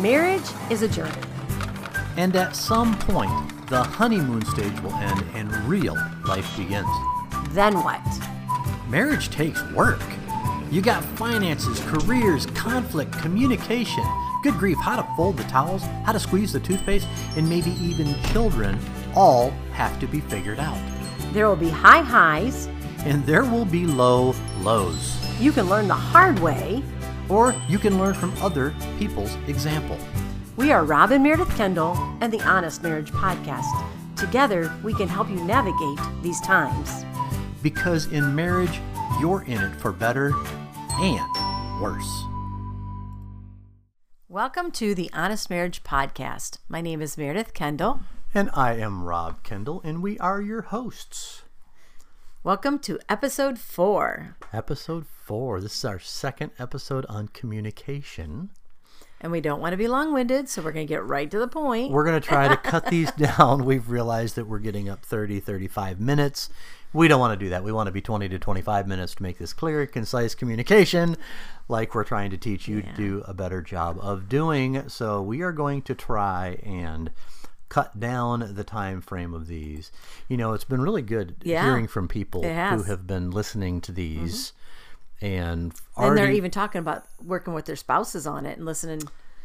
Marriage is a journey. And at some point, the honeymoon stage will end and real life begins. Then what? Marriage takes work. You got finances, careers, conflict, communication, good grief, how to fold the towels, how to squeeze the toothpaste, and maybe even children all have to be figured out. There will be high highs. And there will be low lows. You can learn the hard way. Or you can learn from other people's example. We are Rob and Meredith Kendall and the Honest Marriage Podcast. Together, we can help you navigate these times. Because in marriage, you're in it for better and worse. Welcome to the Honest Marriage Podcast. My name is Meredith Kendall. And I am Rob Kendall, and we are your hosts. Welcome to episode four. Episode four. This is our second episode on communication. And we don't want to be long winded, so we're going to get right to the point. We're going to try to cut these down. We've realized that we're getting up 30, 35 minutes. We don't want to do that. We want to be 20 to 25 minutes to make this clear, concise communication, like we're trying to teach you Yeah. to do a better job of doing. So we are going to try and cut down the time frame of these. You know, it's been really good Yeah. hearing from people who. Mm-hmm. have been listening to these and and they're even talking about working with their spouses on it and listening.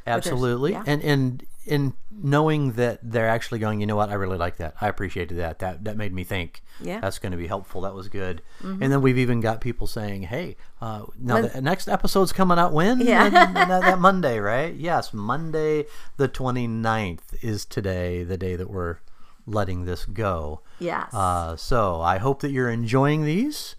Absolutely. yeah. And and in knowing that they're actually going, you know what, I really like that. I appreciated that. That that made me think. Yeah. Mm-hmm. That's going to be helpful. That was good. And then we've even got people saying, "Hey, uh, now When- the next episode's coming out when? Yeah. that, that Monday, right? Yes, Monday the 29th is today, the day that we're letting this go. Yes. Uh, so I hope that you're enjoying these.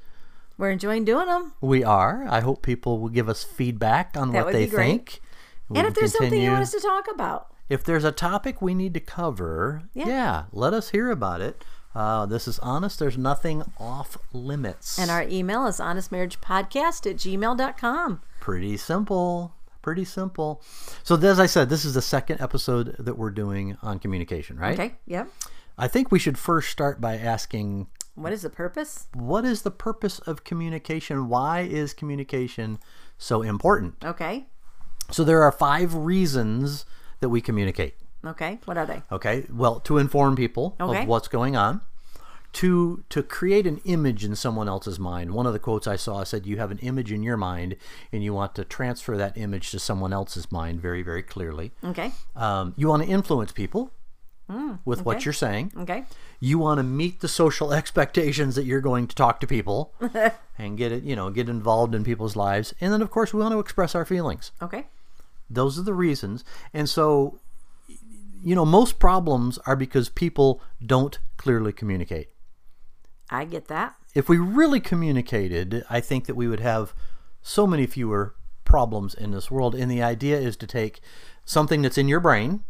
we're enjoying doing them. We are. I hope people will give us feedback on That what they think. We And if there's something you want us to talk about, if there's a topic we need to cover, Yeah. yeah, let us hear about it. Uh, this is honest. There's nothing off limits. and our email is honestmarriagepodcast at gmail.com. pretty simple. Pretty simple. So, as I said, this is the second episode that we're doing on communication, right? Okay. Yep. I think we should first start by asking What is the purpose? what is the purpose of communication? Why is communication so important? Okay. So, there are five reasons that we communicate. Okay. What are they? Okay. Well, to inform people Okay. of what's going on, to to create an image in someone else's mind. One of the quotes I saw said, "You have an image in your mind, and you want to transfer that image to someone else's mind very, very clearly. Okay. Um, you want to influence people Mm, with what you're saying. Okay. You want to meet the social expectations that you're going to talk to people, and get it, you know, get involved in people's lives. And then, of course, we want to express our feelings." Okay. Those are the reasons. And so, you know, most problems are because people don't clearly communicate. I get that. If we really communicated, I think that we would have so many fewer problems in this world. And the idea is to take something that's in your brain,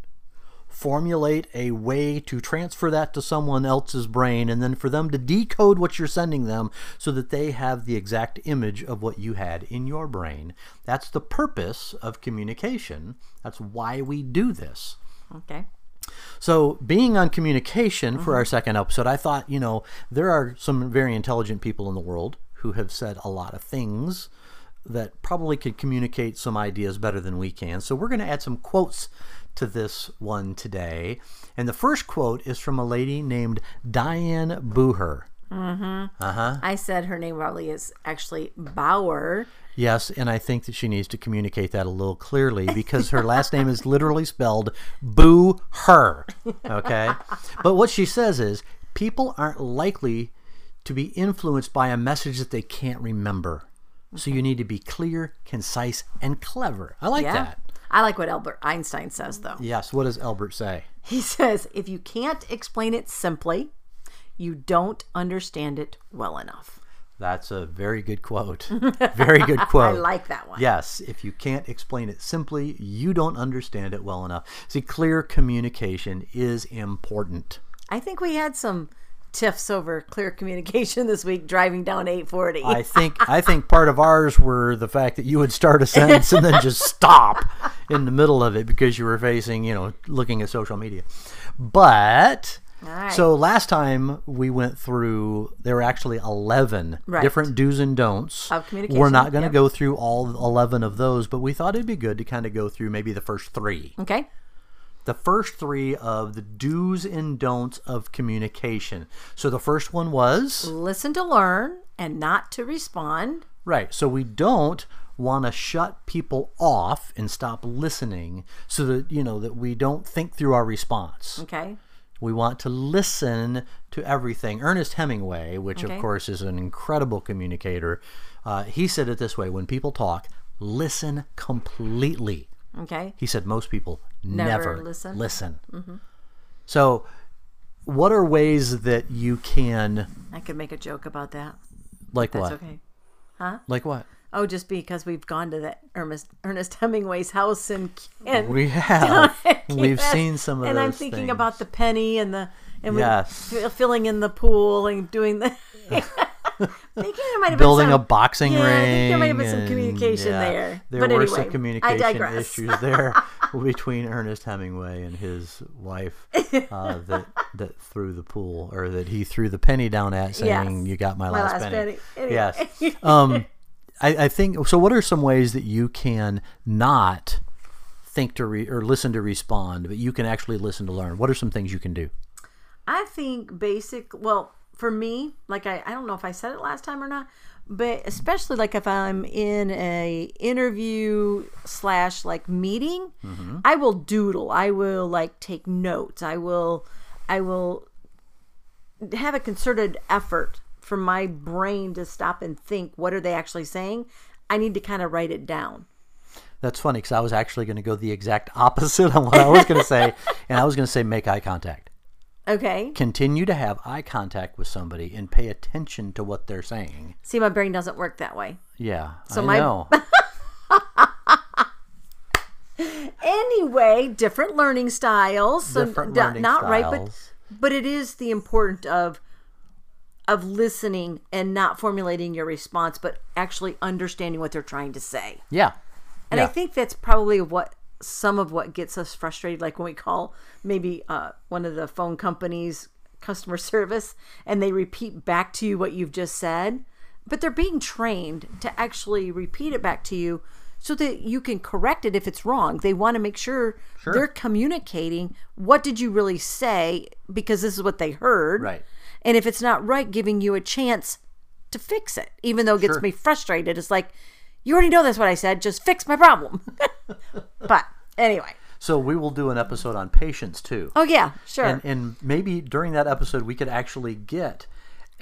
formulate a way to transfer that to someone else's brain, and then for them to decode what you're sending them so that they have the exact image of what you had in your brain. That's the purpose of communication. That's why we do this. Okay. So, being on communication for our second episode, I thought, you know, there are some very intelligent people in the world who have said a lot of things that probably could communicate some ideas better than we can. So, we're going to add some quotes to this one today. And the first quote is from a lady named Diane Booher. Mm-hmm. Uh-huh. I said her name probably is actually Bauer. Yes, and I think that she needs to communicate that a little clearly because her last name is literally spelled boo her. Okay? But what she says is people aren't likely to be influenced by a message that they can't remember. So you need to be clear, concise, and clever. I like Yeah. that. I like what Albert Einstein says, though. Yes, what does Albert say? He says, if you can't explain it simply, you don't understand it well enough. That's a very good quote. Very good quote. I like that one. Yes, if you can't explain it simply, you don't understand it well enough. See, clear communication is important. I think we had some tiffs over clear communication this week driving down 840. I think I think part of ours were the fact that you would start a sentence and then just stop in the middle of it because you were facing, you know, looking at social media. But right. So last time we went through, there were actually 11 Right. different do's and don'ts. Of communication, We're not going to yep. go through all 11 of those, but we thought it'd be good to kind of go through maybe the first three. okay. The first three of the do's and don'ts of communication. So the first one was Listen to learn and not to respond. right. So we don't want to shut people off and stop listening so that you know that we don't think through our response. Okay. We want to listen to everything. Ernest Hemingway, which Okay. of course is an incredible communicator, uh, he said it this way when people talk, listen completely. Okay. He said most people Never never, listen. listen. Mm-hmm. So, what are ways that you can, I could make a joke about that. like That's what? okay. Huh? Like what? Oh, just because we've gone to that Ernest Ernest Hemingway's house in and We have. We've seen some of those. and I'm thinking things. about the penny and the and we- Yes. filling in the pool and doing the. thinking there might have building been a some, boxing yeah, ring. I think there might have been some and, communication yeah, there. There But were anyway, some communication issues there between Ernest Hemingway and his wife uh, that that threw the pool or that he threw the penny down at, saying, Yes. "You got my, My last, last penny." penny. Anyway. Yes. Um, I, I think so. What are some ways that you can not think to re- or listen to respond, but you can actually listen to learn? What are some things you can do? I think basic. Well, for me, like I, I don't know if I said it last time or not, but especially like if I'm in a interview slash like meeting, mm-hmm. I will doodle. I will like take notes. I will, I will have a concerted effort for my brain to stop and think. What are they actually saying? I need to kind of write it down. That's funny because I was actually going to go the exact opposite on what I was going to say, and I was going to say make eye contact. Okay. Continue to have eye contact with somebody and pay attention to what they're saying. See, my brain doesn't work that way. Yeah, So I my- know. anyway, different learning styles. So Different not- learning not right, but but it is the important of of listening and not formulating your response, but actually understanding what they're trying to say. yeah, And I think that's probably what some of what gets us frustrated. Like when we call maybe uh, one of the phone companies customer service and they repeat back to you what you've just said, but they're being trained to actually repeat it back to you so that you can correct it if it's wrong. They want to make sure, they're communicating what did you really say because this is what they heard. Right. And if it's not right, giving you a chance to fix it, even though it gets Sure. me frustrated. It's like, you already know that's what I said. Just fix my problem. but anyway. So we will do an episode on patience too. Oh, yeah, sure. and, and maybe during that episode we could actually get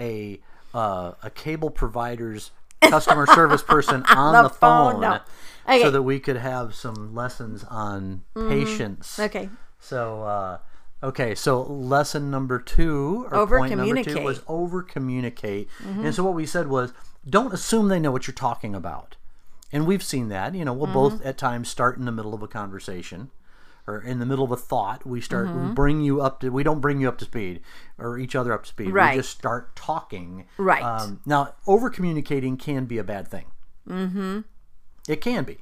a uh, a cable provider's customer service person on The the, phone, phone, no. Okay. so that we could have some lessons on patience. okay. So uh, okay, so lesson number two or point number two was over communicate. And so what we said was don't assume they know what you're talking about. And we've seen that. You know, we'll both at times start in the middle of a conversation or in the middle of a thought. We start we bring you up to we don't bring you up to speed or each other up to speed. Right. We just start talking. Right. Um, now, over communicating can be a bad thing. Mm-hmm. It can be.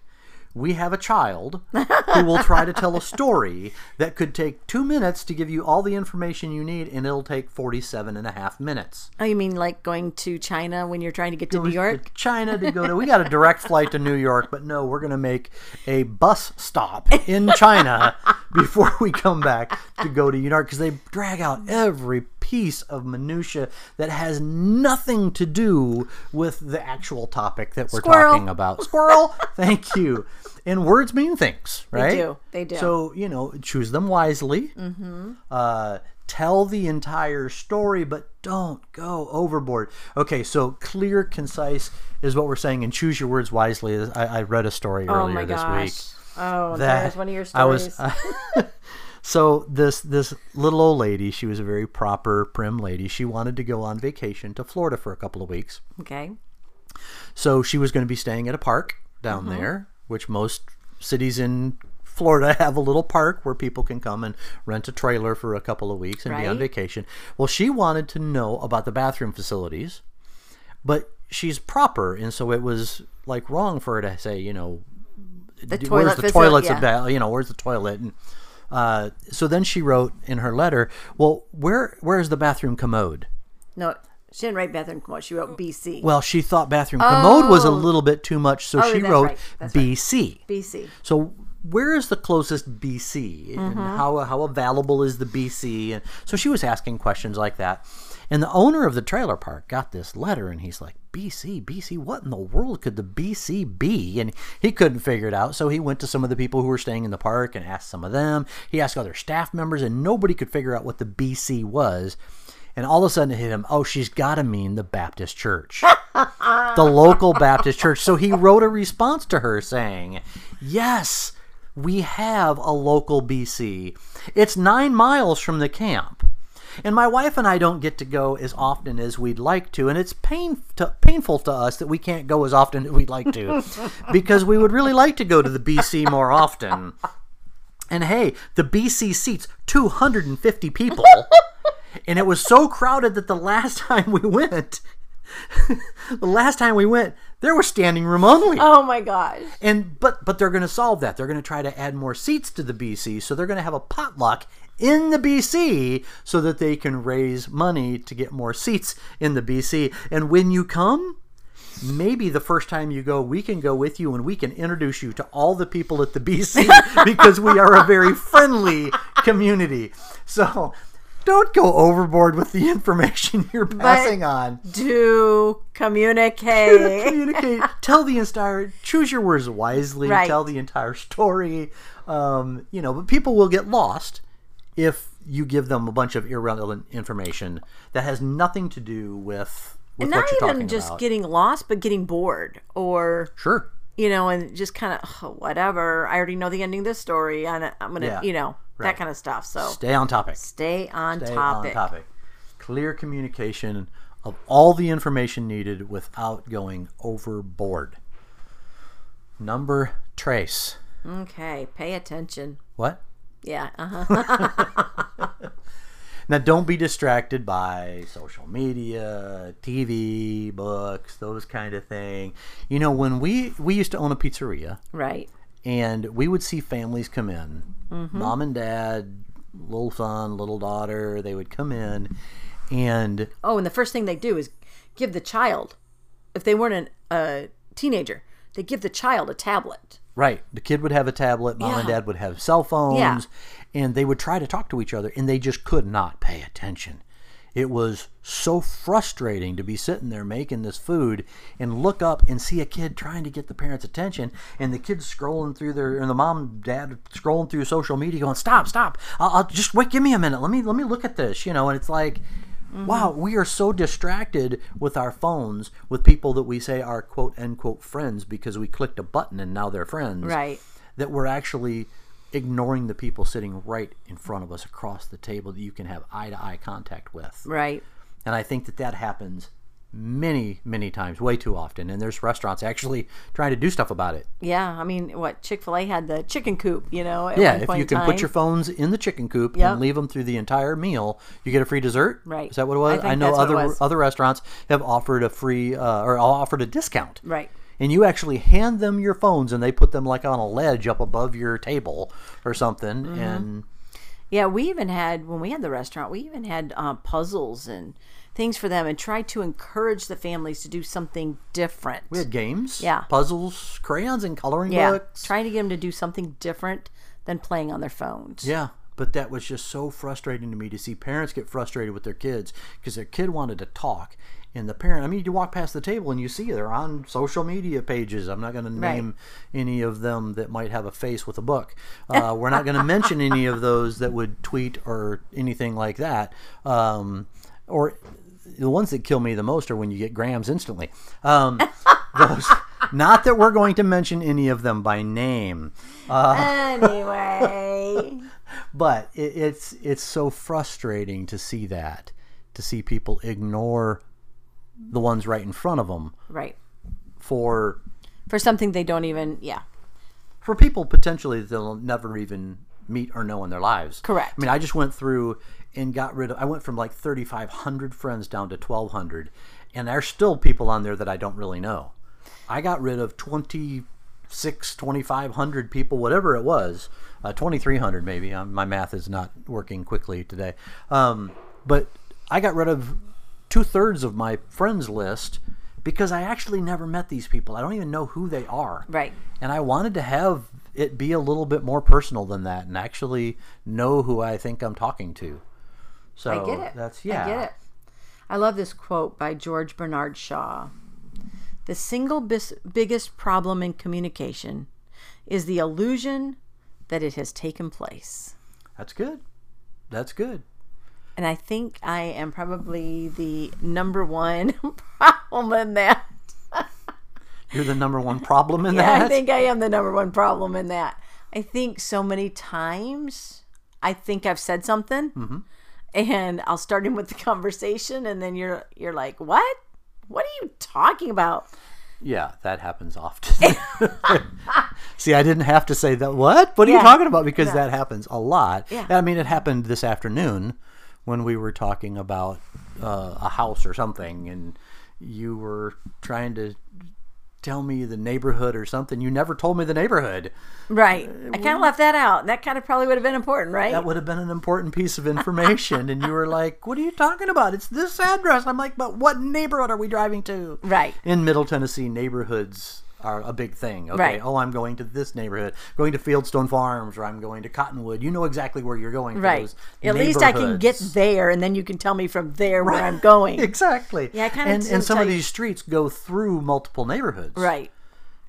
We have a child who will try to tell a story that could take two minutes to give you all the information you need, and it'll take 47 and a half minutes. Oh, you mean like going to China when you're trying to get to New York? To China to go to. We got a direct flight to New York, but no, we're going to make a bus stop in China before we come back to go to New York because they drag out every piece of minutia that has nothing to do with the actual topic that we're Squirrel. talking about. Squirrel. Thank you. And words mean things, right? do. They do. So you know, choose them wisely. Mm-hmm. Uh, tell the entire story, but don't go overboard. Okay, so clear, concise is what we're saying, and choose your words wisely. I, I read a story oh earlier this week. Oh, that there's one of your stories. I was. so this this little old lady, she was a very proper, prim lady. She wanted to go on vacation to Florida for a couple of weeks. okay. So she was going to be staying at a park down Mm-hmm. there, which most cities in Florida have a little park where people can come and rent a trailer for a couple of weeks and be on vacation. Well, she wanted to know about the bathroom facilities, but she's proper, and so it was like wrong for her to say, you know, The d- where's the toilets yeah. about, you know, where's the toilet and Uh, so then she wrote in her letter, "Well, where where is the bathroom commode?" No, she didn't write bathroom commode. She wrote BC. Well, she thought bathroom commode was a Oh. little bit too much, so Oh, she that's wrote right. That's right. BC. BC. So where is the closest BC, and Mm-hmm. how how available is the BC? And so she was asking questions like that. And the owner of the trailer park got this letter, and he's like, BC, BC, what in the world could the BC be? And he couldn't figure it out, so he went to some of the people who were staying in the park and asked some of them. He asked other staff members, and nobody could figure out what the BC was. And all of a sudden it hit him, oh, she's got to mean the Baptist church the local Baptist church. So he wrote a response to her saying, Yes, we have a local BC. It's nine miles from the camp. And my wife and I don't get to go as often as we'd like to, and it's pain to, painful to us that we can't go as often as we'd like to, because we would really like to go to the BC more often. And hey, the BC seats 250 people, and it was so crowded that the last time we went, the last time we went, there was standing room only. Oh my gosh. And but but they're going to solve that. They're going to try to add more seats to the BC, so they're going to have a potluck in the BC so that they can raise money to get more seats in the BC. And when you come, maybe the first time you go, we can go with you and we can introduce you to all the people at the BC because we are a very friendly community. So don't go overboard with the information you're passing on. Do communicate. Communicate. Tell the entire. Choose your words wisely. Right. Tell the entire story. Um, you know, but people will get lost if you give them a bunch of irrelevant information that has nothing to do with with and not even just about. getting lost, but getting bored or sure. you know, and just kind of oh, whatever. I already know the ending of this story. and I'm gonna, Yeah, you know, right. that kind of stuff. So Stay on topic. stay on Stay topic. on topic. Clear communication of all the information needed without going overboard. Number trace. Okay, pay attention. What? Yeah. Uh huh. Now, don't be distracted by social media, TV, books, those kind of thing. You know, when we we used to own a pizzeria, right. And we would see families come in, Mm-hmm. mom and dad, little son, little daughter, they would come in, and Oh, and the first thing they do is give the child, if they weren't a teenager, they give the child a tablet. right, the kid would have a tablet, mom and dad would have cell phones, Yeah. and they would try to talk to each other, and they just could not pay attention. It was so frustrating to be sitting there making this food and look up and see a kid trying to get the parents' attention, and the kids scrolling through their, and the mom, and dad scrolling through social media, going, "Stop, stop! I'll, I'll just wait. Give me a minute. Let me let me look at this." You know, and it's like, mm-hmm. wow, we are so distracted with our phones with people that we say are quote unquote friends because we clicked a button and now they're friends Right. that we're actually ignoring the people sitting right in front of us across the table that you can have eye to eye contact with. Right. And I think that that happens many, many times, way too often. And there's restaurants actually trying to do stuff about it. Yeah. I mean, what Chick Fil A had the chicken coop. You know. At Yeah, one if point you can put your phones in the chicken coop Yep. and leave them through the entire meal, you get a free dessert. Right. Is that what it was? I think know that's what it other other restaurants have offered a free uh, or offered a discount. Right. And you actually hand them your phones and they put them like on a ledge up above your table or something Mm-hmm. and Yeah, we even had when we had the restaurant, we even had uh, puzzles and things for them, and tried to encourage the families to do something different. we had games Yeah. puzzles crayons and coloring yeah, books trying to get them to do something different than playing on their phones. yeah but that was just so frustrating to me to see parents get frustrated with their kids because their kid wanted to talk and the parent i mean you walk past the table and you see they're on social media pages. I'm not going to Right. name any of them that might have a face with a book. Uh, we're not going to mention any of those that would tweet or anything like that. Um, or the ones that kill me the most are when you get grams instantly. Um, those not that we're going to mention any of them by name. Anyway, but it, it's it's so frustrating to see that to see people ignore the ones right in front of them right for for something they don't even. Yeah, for people potentially that they'll never even meet or know in their lives. Correct. I mean, I just went through and got rid of. I went from like 3,500 friends down to 1,200, and there's still people on there that I don't really know. I got rid of 20 six, 2,500 people, whatever it was, uh, 2,300 maybe. Um, my math is not working quickly today. Um, but I got rid of two thirds of my friends list because I actually never met these people. I don't even know who they are. Right. And I wanted to have it be a little bit more personal than that and actually know who I think I'm talking to. So I get it. That's yeah. I get it. I love this quote by George Bernard Shaw. The single bis- biggest problem in communication is the illusion that it has taken place. That's good. That's good. And I think I am probably the number one problem in that. You're the number one problem in Yeah, that. I think I am the number one problem in that. I think so many times I think I've said something Mm-hmm. and I'll start in with the conversation and then you're you're like, "What? What are you talking about?" Yeah, that happens often. See, I didn't have to say that. What? What are you talking about? Because that happens a lot. Yeah. I mean, it happened this afternoon when we were talking about uh, a house or something, and you were trying to tell me the neighborhood or something. You never told me the neighborhood. Right. I kind of left that out. That kind of probably would have been important, right? That would have been an important piece of information. and you were like, "What are you talking about? It's this address." I'm like, "But what neighborhood are we driving to?" Right. in Middle Tennessee, neighborhoods are a big thing. Okay. Right. Oh, I'm going to this neighborhood, going to Fieldstone Farms, or I'm going to Cottonwood. You know exactly where you're going. Right. At least I can get there and then you can tell me from there where I'm going. Exactly. Yeah, I kinda and, and some of you- these streets go through multiple neighborhoods. Right.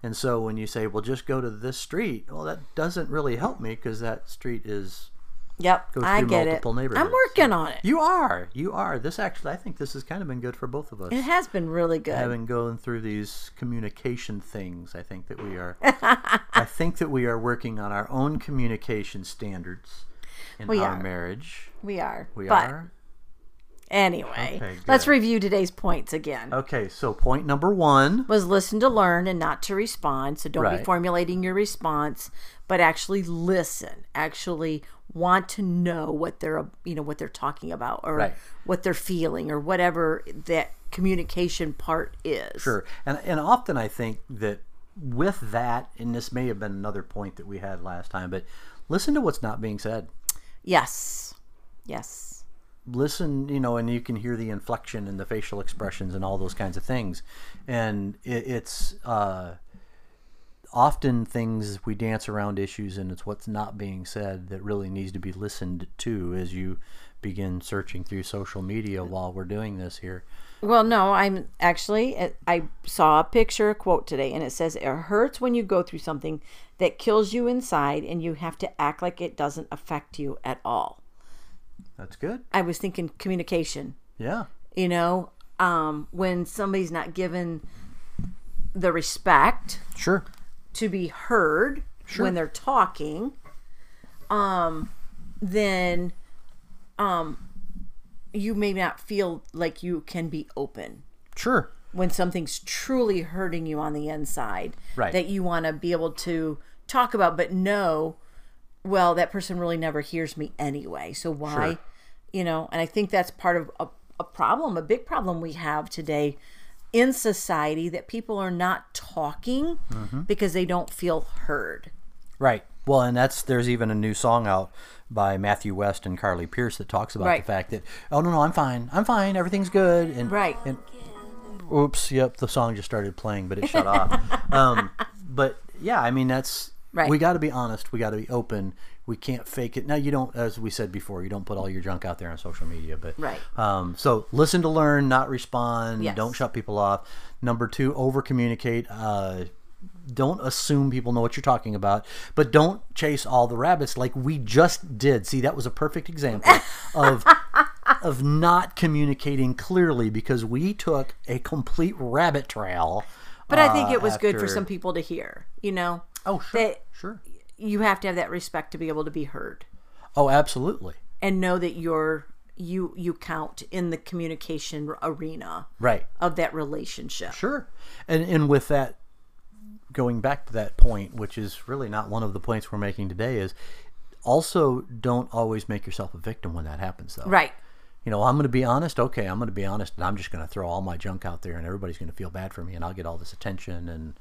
And so when you say, "Well, just go to this street," well, that doesn't really help me because that street is Yep. goes I get it. multiple I'm working on it. You are. You are. This actually, I think this has kind of been good for both of us. It has been really good. having going through these communication things i think that we are i think that we are working on our own communication standards in We our are. marriage we are. we but are anyway, Okay, let's review today's points again. okay so point number one was listen to learn and not to respond. So don't be formulating your response, but actually listen. Actually want to know what they're you know what they're talking about or Right. what they're feeling or whatever that communication part is. sure and and often i think that with that and this may have been another point that we had last time but listen to what's not being said Yes. Yes. listen, you know, and you can hear the inflection and the facial expressions and all those kinds of things. And it, it's uh, often things we dance around issues, and it's what's not being said that really needs to be listened to as you begin searching through social media while we're doing this here. Well, no, I'm actually I saw a picture a quote today and it says it hurts when you go through something that kills you inside and you have to act like it doesn't affect you at all. That's good. I was thinking communication. Yeah. you know um, when somebody's not given the respect Sure. To be heard when they're talking um, then um, you may not feel like you can be open Sure. when something's truly hurting you on the inside Right. that you want to be able to talk about but know well that person really never hears me anyway so why Sure. you know and i think that's part of a, a problem a big problem we have today in society that people are not talking Mm-hmm. because they don't feel heard Right. Well, and that's there's even a new song out by Matthew West and Carly Pearce that talks about Right. the fact that oh no no I'm fine I'm fine everything's good and Right. and oops yep the song just started playing but it shut off um, but yeah I mean that's Right. we got to be honest we got to be open we can't fake it now you don't as we said before you don't put all your junk out there on social media but Right. um, so listen to learn not respond Yes. don't shut people off number two over communicate uh, don't assume people know what you're talking about, but don't chase all the rabbits like we just did. See, that was a perfect example of of not communicating clearly because we took a complete rabbit trail. but i think uh, it was good for some people to hear you know Oh, sure, that sure. You have to have that respect to be able to be heard Oh, absolutely. and know that you're you you count in the communication arena Right. of that relationship. Sure. And and with that going back to that point, which is really not one of the points we're making today, is also don't always make yourself a victim when that happens though. Right. You know, I'm going to be honest. Okay, I'm going to be honest, and I'm just going to throw all my junk out there, and everybody's going to feel bad for me, and I'll get all this attention, and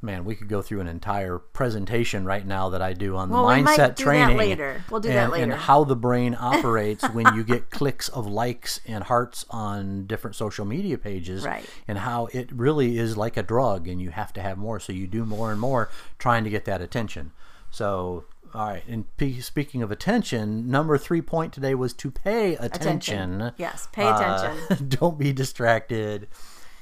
man, we could go through an entire presentation right now that I do on the Well, we might mindset do that training. later. We'll do and, that And how the brain operates when you get clicks of likes and hearts on different social media pages. Right. And how it really is like a drug and you have to have more. So you do more and more trying to get that attention. So, all right. And speaking of attention, number three point today was to pay attention. Attention. Yes, pay Uh, attention. don't be distracted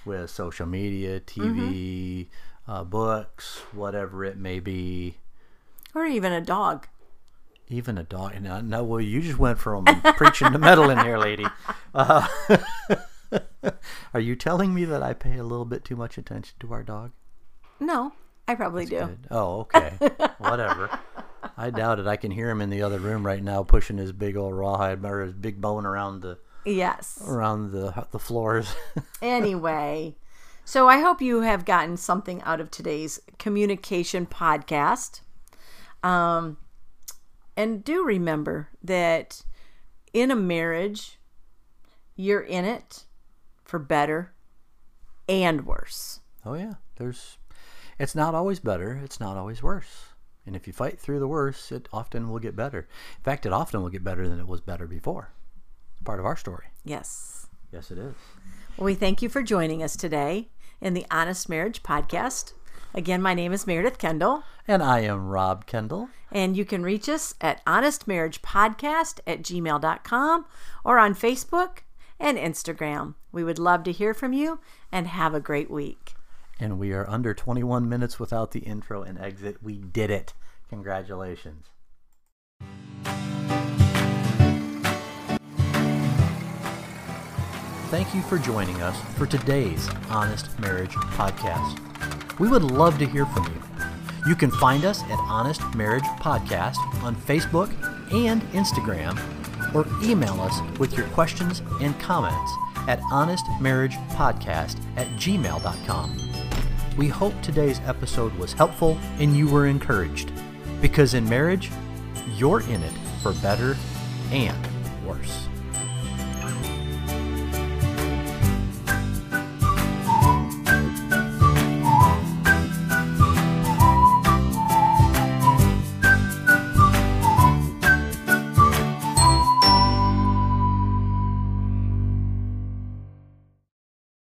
with social media, TV, Mm-hmm. Uh, books, whatever it may be. or even a dog. Even a dog. No, no well, you just went from preaching to metal in here, lady. Uh, are you telling me that I pay a little bit too much attention to our dog? No, I probably do. Good. Oh, okay. Whatever. I doubt it. I can hear him in the other room right now, pushing his big old rawhide or his big bone around the Yes. around the the floors. anyway, so I hope you have gotten something out of today's communication podcast. Um, and do remember that in a marriage, you're in it for better and worse. Oh yeah, there's. It's not always better. It's not always worse. And if you fight through the worse, it often will get better. In fact, it often will get better than it was better before. It's part of our story. Yes. Yes, it is. Well, we thank you for joining us today in the Honest Marriage Podcast. Again, my name is Meredith Kendall, And I am Rob Kendall. and you can reach us at honestmarriagepodcast at gmail.com or on Facebook and Instagram. We would love to hear from you and have a great week. And we are under 21 minutes without the intro and exit. We did it. Congratulations. Thank you for joining us for today's Honest Marriage Podcast. We would love to hear from you. You can find us at Honest Marriage Podcast on Facebook and Instagram, or email us with your questions and comments at honestmarriagepodcast at gmail.com. We hope today's episode was helpful and you were encouraged. Because in marriage, you're in it for better and worse.